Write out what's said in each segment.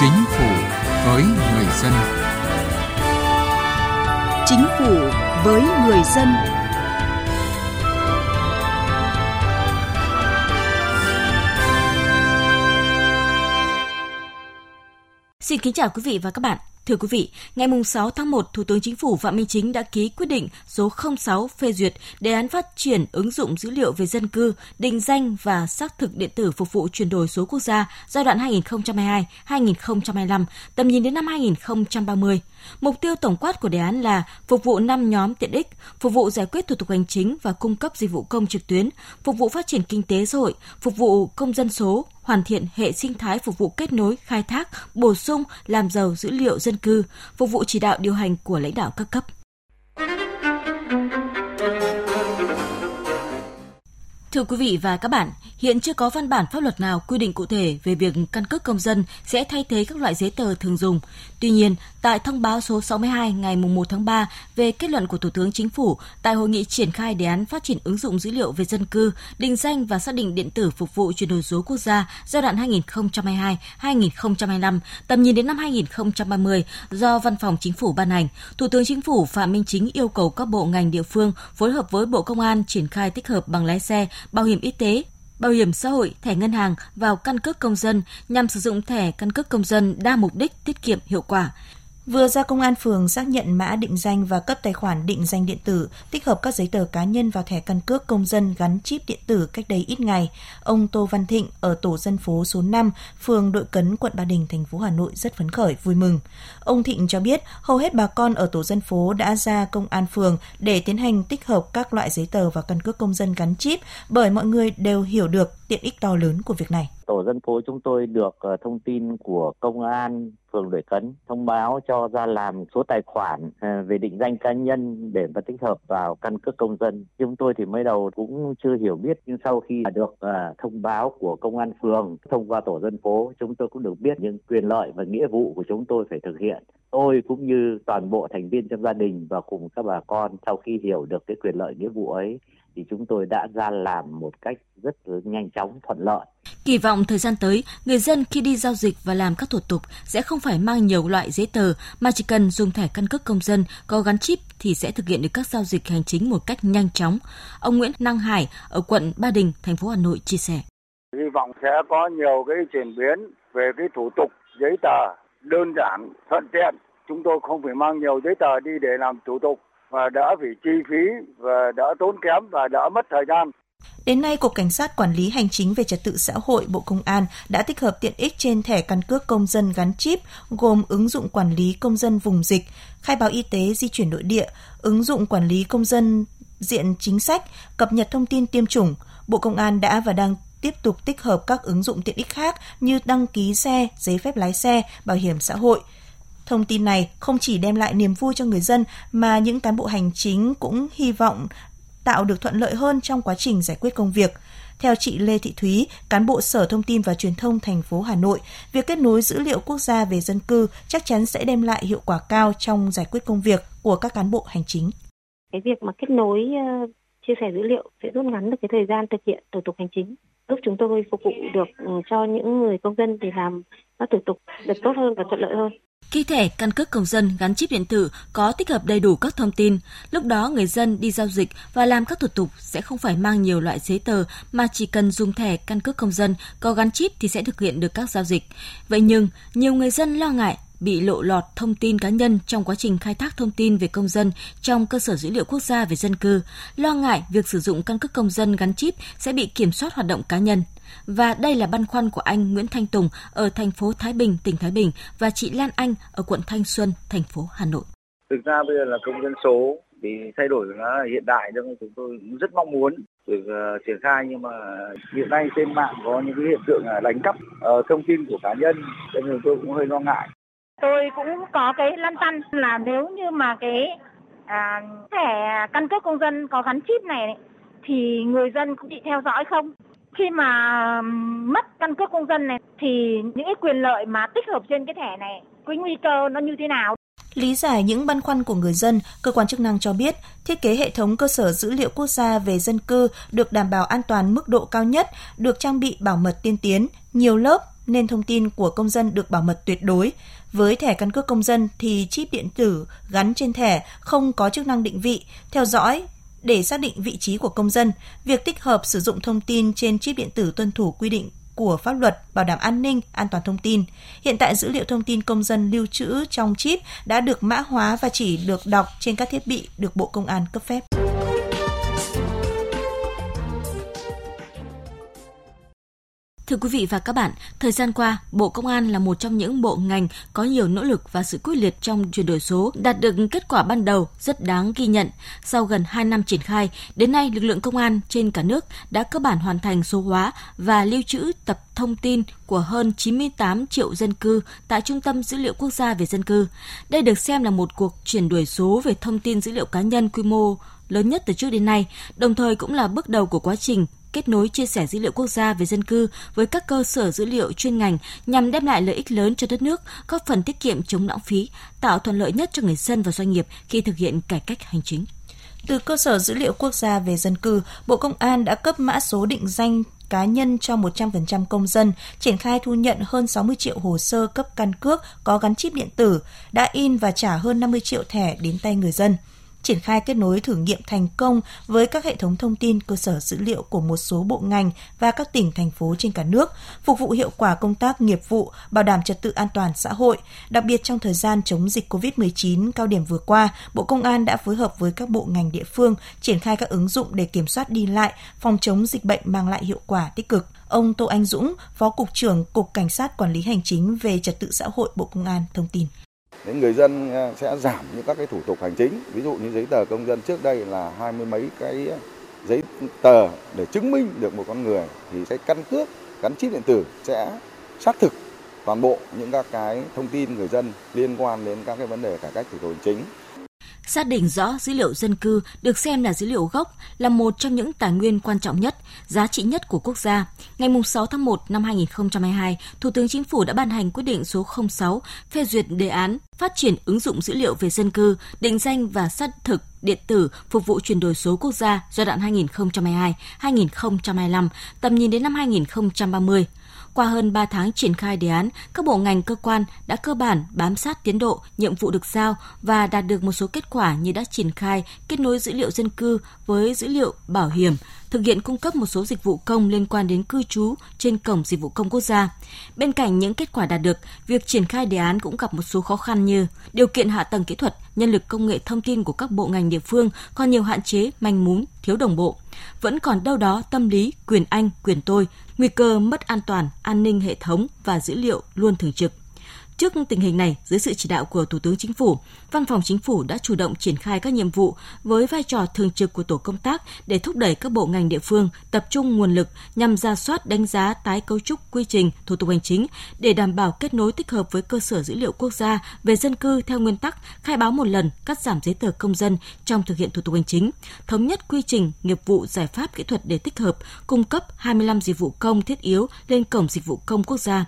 Chính phủ với người dân. Chính phủ với người dân. Xin kính chào quý vị và các bạn. Thưa quý vị, ngày 6 tháng 1, Thủ tướng Chính phủ Phạm Minh Chính đã ký quyết định số 06 phê duyệt đề án phát triển ứng dụng dữ liệu về dân cư, định danh và xác thực điện tử phục vụ chuyển đổi số quốc gia giai đoạn 2022-2025, tầm nhìn đến năm 2030. Mục tiêu tổng quát của đề án là phục vụ 5 nhóm tiện ích, phục vụ giải quyết thủ tục hành chính và cung cấp dịch vụ công trực tuyến, phục vụ phát triển kinh tế xã hội, phục vụ công dân số, hoàn thiện hệ sinh thái phục vụ kết nối, khai thác, bổ sung, làm giàu dữ liệu dân cư, phục vụ chỉ đạo điều hành của lãnh đạo các cấp. Thưa quý vị và các bạn, hiện chưa có văn bản pháp luật nào quy định cụ thể về việc căn cước công dân sẽ thay thế các loại giấy tờ thường dùng. Tuy nhiên, tại thông báo số 62 ngày 1 tháng 3 về kết luận của Thủ tướng Chính phủ tại hội nghị triển khai đề án phát triển ứng dụng dữ liệu về dân cư, định danh và xác định điện tử phục vụ chuyển đổi số quốc gia giai đoạn 2022-2025, tầm nhìn đến năm 2030 do Văn phòng Chính phủ ban hành, Thủ tướng Chính phủ Phạm Minh Chính yêu cầu các bộ ngành địa phương phối hợp với Bộ Công an triển khai tích hợp bằng lái xe, bảo hiểm y tế, bảo hiểm xã hội, thẻ ngân hàng vào căn cước công dân nhằm sử dụng thẻ căn cước công dân đa mục đích tiết kiệm hiệu quả. Vừa ra công an phường xác nhận mã định danh và cấp tài khoản định danh điện tử, tích hợp các giấy tờ cá nhân vào thẻ căn cước công dân gắn chip điện tử cách đây ít ngày. Ông Tô Văn Thịnh ở tổ dân phố số 5, phường Đội Cấn, quận Ba Đình, thành phố Hà Nội rất phấn khởi, vui mừng. Ông Thịnh cho biết hầu hết bà con ở tổ dân phố đã ra công an phường để tiến hành tích hợp các loại giấy tờ vào căn cước công dân gắn chip bởi mọi người đều hiểu được tiện ích to lớn của việc này tổ dân phố chúng tôi được ờ, thông tin của công an phường Đội Cấn thông báo cho ra làm số tài khoản ờ, về định danh cá nhân để mà tích hợp vào căn cước công dân. Chúng tôi thì mới đầu cũng chưa hiểu biết, nhưng sau khi được ờ, thông báo của công an phường, thông qua tổ dân phố, chúng tôi cũng được biết những quyền lợi và nghĩa vụ của chúng tôi phải thực hiện. Tôi cũng như toàn bộ thành viên trong gia đình và cùng các bà con sau khi hiểu được cái quyền lợi nghĩa vụ ấy thì chúng tôi đã ra làm một cách rất nhanh chóng thuận lợi. Kỳ vọng thời gian tới, người dân khi đi giao dịch và làm các thủ tục sẽ không phải mang nhiều loại giấy tờ mà chỉ cần dùng thẻ căn cước công dân có gắn chip thì sẽ thực hiện được các giao dịch hành chính một cách nhanh chóng. Ông Nguyễn Năng Hải ở quận Ba Đình, thành phố Hà Nội chia sẻ. Hy vọng sẽ có nhiều cái chuyển biến về cái thủ tục giấy tờ đơn giản, thuận tiện. Chúng tôi không phải mang nhiều giấy tờ đi để làm thủ tục và đỡ bị chi phí và đỡ tốn kém và đỡ mất thời gian. Đến nay, Cục Cảnh sát Quản lý Hành chính về Trật tự xã hội Bộ Công an đã tích hợp tiện ích trên thẻ căn cước công dân gắn chip gồm ứng dụng quản lý công dân vùng dịch, khai báo y tế di chuyển nội địa, ứng dụng quản lý công dân diện chính sách, cập nhật thông tin tiêm chủng. Bộ Công an đã và đang tiếp tục tích hợp các ứng dụng tiện ích khác như đăng ký xe, giấy phép lái xe, bảo hiểm xã hội – Thông tin này không chỉ đem lại niềm vui cho người dân mà những cán bộ hành chính cũng hy vọng tạo được thuận lợi hơn trong quá trình giải quyết công việc. Theo chị Lê Thị Thúy, cán bộ Sở Thông tin và Truyền thông thành phố Hà Nội, việc kết nối dữ liệu quốc gia về dân cư chắc chắn sẽ đem lại hiệu quả cao trong giải quyết công việc của các cán bộ hành chính. Cái việc mà kết nối ờ, chia sẻ dữ liệu sẽ rút ngắn được cái thời gian thực hiện thủ tục hành chính, giúp chúng tôi phục vụ được ừ, cho những người công dân thì làm các thủ tục được tốt hơn và thuận lợi hơn. Khi thẻ căn cước công dân gắn chip điện tử có tích hợp đầy đủ các thông tin, lúc đó người dân đi giao dịch và làm các thủ tục sẽ không phải mang nhiều loại giấy tờ mà chỉ cần dùng thẻ căn cước công dân có gắn chip thì sẽ thực hiện được các giao dịch. Vậy nhưng, nhiều người dân lo ngại bị lộ lọt thông tin cá nhân trong quá trình khai thác thông tin về công dân trong cơ sở dữ liệu quốc gia về dân cư, lo ngại việc sử dụng căn cước công dân gắn chip sẽ bị kiểm soát hoạt động cá nhân. Và đây là băn khoăn của anh Nguyễn Thanh Tùng ở thành phố Thái Bình, tỉnh Thái Bình và chị Lan Anh ở quận Thanh Xuân, thành phố Hà Nội. Thực ra bây giờ là công dân số thì thay đổi nó hiện đại cho chúng tôi cũng rất mong muốn được uh, triển khai nhưng mà hiện nay trên mạng có những cái hiện tượng là đánh cắp uh, thông tin của cá nhân cho nên tôi cũng hơi lo ngại Tôi cũng có cái lăn tăn là nếu như mà cái à, thẻ căn cước công dân có gắn chip này thì người dân cũng bị theo dõi không? Khi mà mất căn cước công dân này thì những cái quyền lợi mà tích hợp trên cái thẻ này, cái nguy cơ nó như thế nào? Lý giải những băn khoăn của người dân, cơ quan chức năng cho biết thiết kế hệ thống cơ sở dữ liệu quốc gia về dân cư được đảm bảo an toàn mức độ cao nhất, được trang bị bảo mật tiên tiến, nhiều lớp, nên thông tin của công dân được bảo mật tuyệt đối. Với thẻ căn cước công dân thì chip điện tử gắn trên thẻ không có chức năng định vị, theo dõi để xác định vị trí của công dân. Việc tích hợp sử dụng thông tin trên chip điện tử tuân thủ quy định của pháp luật bảo đảm an ninh, an toàn thông tin. Hiện tại dữ liệu thông tin công dân lưu trữ trong chip đã được mã hóa và chỉ được đọc trên các thiết bị được Bộ Công an cấp phép. Thưa quý vị và các bạn, thời gian qua, Bộ Công an là một trong những bộ ngành có nhiều nỗ lực và sự quyết liệt trong chuyển đổi số, đạt được kết quả ban đầu rất đáng ghi nhận. Sau gần 2 năm triển khai, đến nay lực lượng công an trên cả nước đã cơ bản hoàn thành số hóa và lưu trữ tập thông tin của hơn 98 triệu dân cư tại Trung tâm Dữ liệu Quốc gia về dân cư. Đây được xem là một cuộc chuyển đổi số về thông tin dữ liệu cá nhân quy mô lớn nhất từ trước đến nay, đồng thời cũng là bước đầu của quá trình kết nối chia sẻ dữ liệu quốc gia về dân cư với các cơ sở dữ liệu chuyên ngành nhằm đem lại lợi ích lớn cho đất nước, góp phần tiết kiệm chống lãng phí, tạo thuận lợi nhất cho người dân và doanh nghiệp khi thực hiện cải cách hành chính. Từ cơ sở dữ liệu quốc gia về dân cư, Bộ Công an đã cấp mã số định danh cá nhân cho 100% công dân, triển khai thu nhận hơn 60 triệu hồ sơ cấp căn cước có gắn chip điện tử, đã in và trả hơn 50 triệu thẻ đến tay người dân triển khai kết nối thử nghiệm thành công với các hệ thống thông tin cơ sở dữ liệu của một số bộ ngành và các tỉnh thành phố trên cả nước, phục vụ hiệu quả công tác nghiệp vụ, bảo đảm trật tự an toàn xã hội. Đặc biệt trong thời gian chống dịch COVID-19 cao điểm vừa qua, Bộ Công an đã phối hợp với các bộ ngành địa phương triển khai các ứng dụng để kiểm soát đi lại, phòng chống dịch bệnh mang lại hiệu quả tích cực. Ông Tô Anh Dũng, Phó Cục trưởng Cục Cảnh sát Quản lý Hành chính về Trật tự xã hội Bộ Công an thông tin. Để người dân ờ, sẽ giảm những các cái thủ tục hành chính, ví dụ như giấy tờ công dân trước đây là hai mươi mấy cái ờ, giấy tờ để chứng minh được một con người thì sẽ căn cước gắn chip điện tử sẽ xác thực toàn bộ những các cái thông tin người dân liên quan đến các cái vấn đề cải cách thủ tục hành chính xác định rõ dữ liệu dân cư được xem là dữ liệu gốc là một trong những tài nguyên quan trọng nhất, giá trị nhất của quốc gia. Ngày 6 tháng 1 năm 2022, Thủ tướng Chính phủ đã ban hành quyết định số 06 phê duyệt đề án phát triển ứng dụng dữ liệu về dân cư, định danh và xác thực điện tử phục vụ chuyển đổi số quốc gia giai đoạn 2022-2025, tầm nhìn đến năm 2030. Qua hơn 3 tháng triển khai đề án, các bộ ngành cơ quan đã cơ bản bám sát tiến độ, nhiệm vụ được giao và đạt được một số kết quả như đã triển khai kết nối dữ liệu dân cư với dữ liệu bảo hiểm, thực hiện cung cấp một số dịch vụ công liên quan đến cư trú trên cổng dịch vụ công quốc gia. Bên cạnh những kết quả đạt được, việc triển khai đề án cũng gặp một số khó khăn như điều kiện hạ tầng kỹ thuật, nhân lực công nghệ thông tin của các bộ ngành địa phương còn nhiều hạn chế, manh mún, thiếu đồng bộ. Vẫn còn đâu đó tâm lý quyền anh, quyền tôi, nguy cơ mất an toàn, an ninh hệ thống và dữ liệu luôn thường trực. Trước tình hình này, dưới sự chỉ đạo của Thủ tướng Chính phủ, Văn phòng Chính phủ đã chủ động triển khai các nhiệm vụ với vai trò thường trực của tổ công tác để thúc đẩy các bộ ngành địa phương tập trung nguồn lực nhằm ra soát đánh giá tái cấu trúc quy trình thủ tục hành chính để đảm bảo kết nối tích hợp với cơ sở dữ liệu quốc gia về dân cư theo nguyên tắc khai báo một lần, cắt giảm giấy tờ công dân trong thực hiện thủ tục hành chính, thống nhất quy trình, nghiệp vụ, giải pháp kỹ thuật để tích hợp, cung cấp 25 dịch vụ công thiết yếu lên cổng dịch vụ công quốc gia.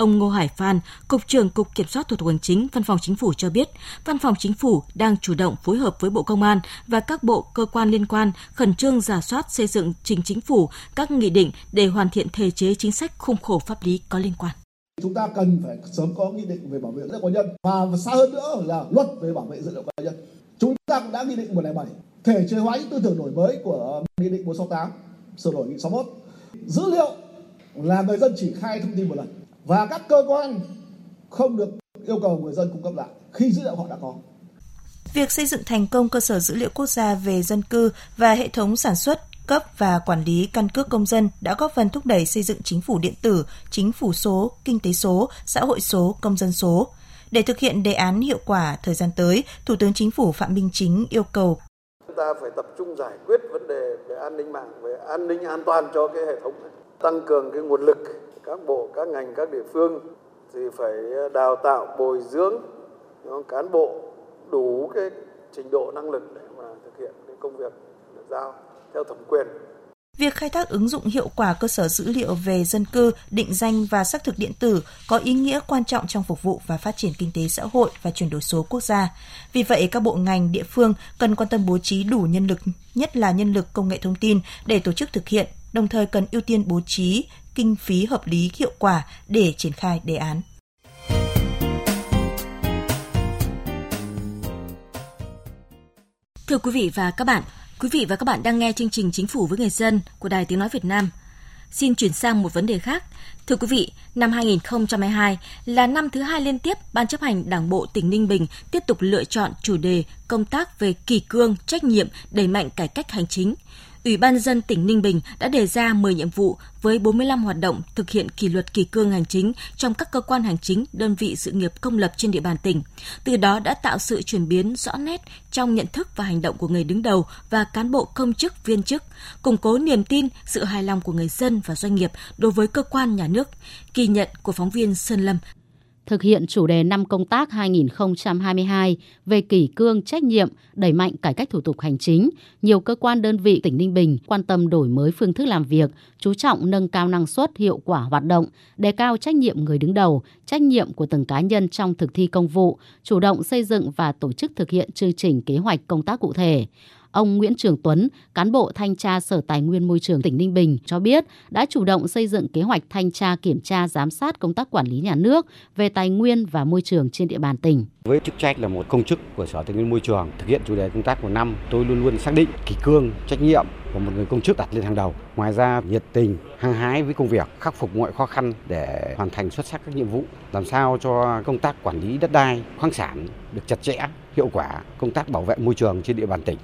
Ông Ngô Hải Phan, Cục trưởng Cục Kiểm soát Thủ tục Hành chính Văn phòng Chính phủ cho biết, Văn phòng Chính phủ đang chủ động phối hợp với Bộ Công an và các bộ cơ quan liên quan khẩn trương giả soát xây dựng trình chính phủ các nghị định để hoàn thiện thể chế chính sách khung khổ pháp lý có liên quan. Chúng ta cần phải sớm có nghị định về bảo vệ dữ liệu cá nhân và xa hơn nữa là luật về bảo vệ dữ liệu cá nhân. Chúng ta cũng đã nghị định 107 thể chế hóa tư tưởng đổi mới của nghị định 168 sửa đổi nghị 61 dữ liệu là người dân chỉ khai thông tin một lần và các cơ quan không được yêu cầu người dân cung cấp lại khi dữ liệu họ đã có. Việc xây dựng thành công cơ sở dữ liệu quốc gia về dân cư và hệ thống sản xuất cấp và quản lý căn cước công dân đã góp phần thúc đẩy xây dựng chính phủ điện tử, chính phủ số, kinh tế số, xã hội số, công dân số. Để thực hiện đề án hiệu quả thời gian tới, Thủ tướng Chính phủ Phạm Minh Chính yêu cầu chúng ta phải tập trung giải quyết vấn đề về an ninh mạng, về an ninh an toàn cho cái hệ thống này, tăng cường cái nguồn lực các bộ các ngành các địa phương thì phải ờ, đào tạo bồi dưỡng cán bộ đủ cái trình độ năng lực để mà thực hiện cái công việc được giao theo thẩm quyền Việc khai thác ứng dụng hiệu quả cơ sở dữ liệu về dân cư, định danh và xác thực điện tử có ý nghĩa quan trọng trong phục vụ và phát triển kinh tế xã hội và chuyển đổi số quốc gia. Vì vậy, các bộ ngành địa phương cần quan tâm bố trí đủ nhân lực, nhất là nhân lực công nghệ thông tin để tổ chức thực hiện đồng thời cần ưu tiên bố trí kinh phí hợp lý hiệu quả để triển khai đề án. Thưa quý vị và các bạn, quý vị và các bạn đang nghe chương trình Chính phủ với người dân của Đài Tiếng Nói Việt Nam. Xin chuyển sang một vấn đề khác. Thưa quý vị, năm 2022 là năm thứ hai liên tiếp Ban chấp hành Đảng bộ tỉnh Ninh Bình tiếp tục lựa chọn chủ đề công tác về kỳ cương, trách nhiệm, đẩy mạnh cải cách hành chính – Ủy ban dân tỉnh Ninh Bình đã đề ra 10 nhiệm vụ với 45 hoạt động thực hiện kỷ luật kỳ cương hành chính trong các cơ quan hành chính, đơn vị sự nghiệp công lập trên địa bàn tỉnh. Từ đó đã tạo sự chuyển biến rõ nét trong nhận thức và hành động của người đứng đầu và cán bộ công chức viên chức, củng cố niềm tin, sự hài lòng của người dân và doanh nghiệp đối với cơ quan nhà nước. Kỳ nhận của phóng viên Sơn Lâm thực hiện chủ đề năm công tác 2022 về kỷ cương trách nhiệm, đẩy mạnh cải cách thủ tục hành chính, nhiều cơ quan đơn vị tỉnh Ninh Bình quan tâm đổi mới phương thức làm việc, chú trọng nâng cao năng suất, hiệu quả hoạt động, đề cao trách nhiệm người đứng đầu, trách nhiệm của từng cá nhân trong thực thi công vụ, chủ động xây dựng và tổ chức thực hiện chương trình kế hoạch công tác cụ thể. Ông Nguyễn Trường Tuấn, cán bộ thanh tra Sở Tài nguyên Môi trường tỉnh Ninh Bình cho biết đã chủ động xây dựng kế hoạch thanh tra kiểm tra giám sát công tác quản lý nhà nước về tài nguyên và môi trường trên địa bàn tỉnh. Với chức trách là một công chức của Sở Tài nguyên Môi trường thực hiện chủ đề công tác của năm, tôi luôn luôn xác định kỷ cương, trách nhiệm của một người công chức đặt lên hàng đầu. Ngoài ra nhiệt tình, hăng hái với công việc, khắc phục mọi khó khăn để hoàn thành xuất sắc các nhiệm vụ, làm sao cho công tác quản lý đất đai, khoáng sản được chặt chẽ, hiệu quả, công tác bảo vệ môi trường trên địa bàn tỉnh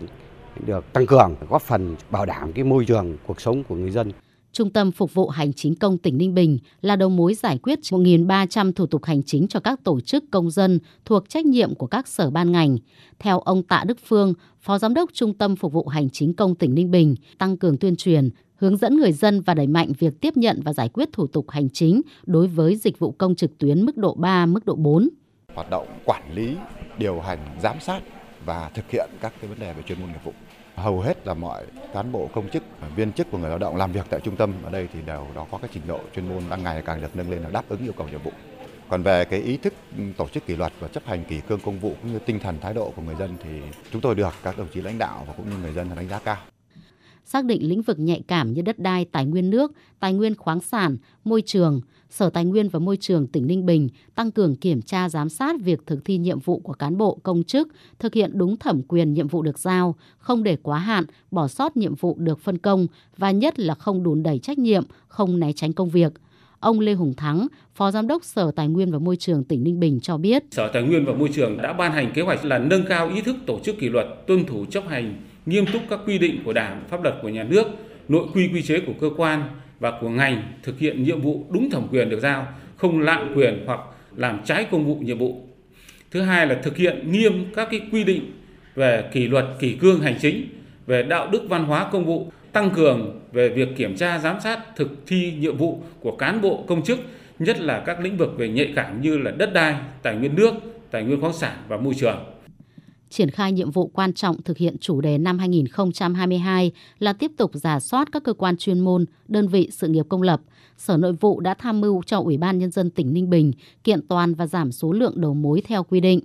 được tăng cường, góp phần bảo đảm cái môi trường cuộc sống của người dân. Trung tâm Phục vụ Hành chính công tỉnh Ninh Bình là đầu mối giải quyết 1.300 thủ tục hành chính cho các tổ chức công dân thuộc trách nhiệm của các sở ban ngành. Theo ông Tạ Đức Phương, Phó Giám đốc Trung tâm Phục vụ Hành chính công tỉnh Ninh Bình, tăng cường tuyên truyền, hướng dẫn người dân và đẩy mạnh việc tiếp nhận và giải quyết thủ tục hành chính đối với dịch vụ công trực tuyến mức độ 3, mức độ 4. Hoạt động quản lý, điều hành, giám sát và thực hiện các cái vấn đề về chuyên môn nghiệp vụ hầu hết là mọi cán bộ, công chức à, viên chức của người lao động làm việc tại trung tâm ở đây thì đều đó có cái trình độ chuyên môn đang ngày càng được nâng lên, là đáp ứng yêu cầu nhiệm vụ. Còn về cái ý thức ừ, tổ chức kỷ luật và chấp hành kỷ cương công vụ cũng như tinh thần thái độ của người dân thì chúng tôi được các đồng chí lãnh đạo và cũng như người dân đánh giá cao xác định lĩnh vực nhạy cảm như đất đai, tài nguyên nước, tài nguyên khoáng sản, môi trường, Sở Tài nguyên và Môi trường tỉnh Ninh Bình tăng cường kiểm tra giám sát việc thực thi nhiệm vụ của cán bộ công chức, thực hiện đúng thẩm quyền nhiệm vụ được giao, không để quá hạn, bỏ sót nhiệm vụ được phân công và nhất là không đùn đẩy trách nhiệm, không né tránh công việc. Ông Lê Hùng Thắng, Phó Giám đốc Sở Tài nguyên và Môi trường tỉnh Ninh Bình cho biết. Sở Tài nguyên và Môi trường đã ban hành kế hoạch là nâng cao ý thức tổ chức kỷ luật, tuân thủ chấp hành nghiêm túc các quy định của Đảng, pháp luật của nhà nước, nội quy quy chế của cơ quan và của ngành thực hiện nhiệm vụ đúng thẩm quyền được giao, không lạm quyền hoặc làm trái công vụ nhiệm vụ. Thứ hai là thực hiện nghiêm các cái quy định về kỷ luật kỷ cương hành chính, về đạo đức văn hóa công vụ, tăng cường về việc kiểm tra giám sát thực thi nhiệm vụ của cán bộ công chức, nhất là các lĩnh vực về nhạy cảm như là đất đai, tài nguyên nước, tài nguyên khoáng sản và môi trường triển khai nhiệm vụ quan trọng thực hiện chủ đề năm 2022 là tiếp tục giả soát các cơ quan chuyên môn, đơn vị sự nghiệp công lập. Sở Nội vụ đã tham mưu cho Ủy ban Nhân dân tỉnh Ninh Bình kiện toàn và giảm số lượng đầu mối theo quy định.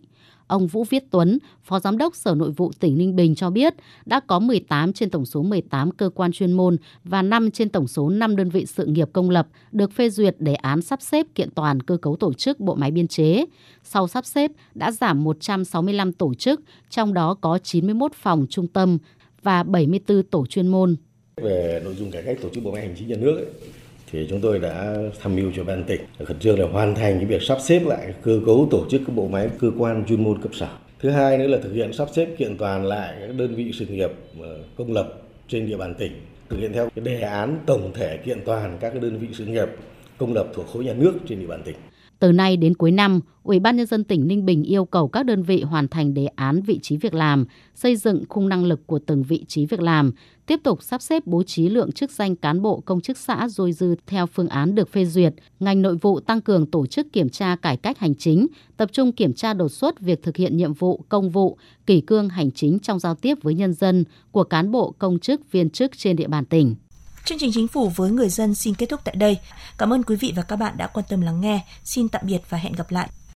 Ông Vũ Viết Tuấn, Phó Giám đốc Sở Nội vụ tỉnh Ninh Bình cho biết đã có 18 trên tổng số 18 cơ quan chuyên môn và 5 trên tổng số 5 đơn vị sự nghiệp công lập được phê duyệt đề án sắp xếp kiện toàn cơ cấu tổ chức bộ máy biên chế. Sau sắp xếp đã giảm 165 tổ chức, trong đó có 91 phòng trung tâm và 74 tổ chuyên môn. Về nội dung cải cách tổ chức bộ máy hành chính nhà nước ấy, thì chúng tôi đã tham mưu cho ban tỉnh khẩn trương là hoàn thành cái việc sắp xếp lại cơ cấu tổ chức các bộ máy cơ quan chuyên môn cấp sở. Thứ hai nữa là thực hiện sắp xếp kiện toàn lại các đơn vị sự nghiệp ờ, công lập trên địa bàn tỉnh, thực hiện theo cái đề án tổng thể kiện toàn các đơn vị sự nghiệp công lập thuộc khối nhà nước trên địa bàn tỉnh. Từ nay đến cuối năm, Ủy ban nhân dân tỉnh Ninh Bình yêu cầu các đơn vị hoàn thành đề án vị trí việc làm, xây dựng khung năng lực của từng vị trí việc làm, tiếp tục sắp xếp bố trí lượng chức danh cán bộ công chức xã dôi dư theo phương án được phê duyệt. Ngành nội vụ tăng cường tổ chức kiểm tra cải cách hành chính, tập trung kiểm tra đột xuất việc thực hiện nhiệm vụ công vụ, kỷ cương hành chính trong giao tiếp với nhân dân của cán bộ công chức viên chức trên địa bàn tỉnh. Chương trình chính phủ với người dân xin kết thúc tại đây. Cảm ơn quý vị và các bạn đã quan tâm lắng nghe. Xin tạm biệt và hẹn gặp lại.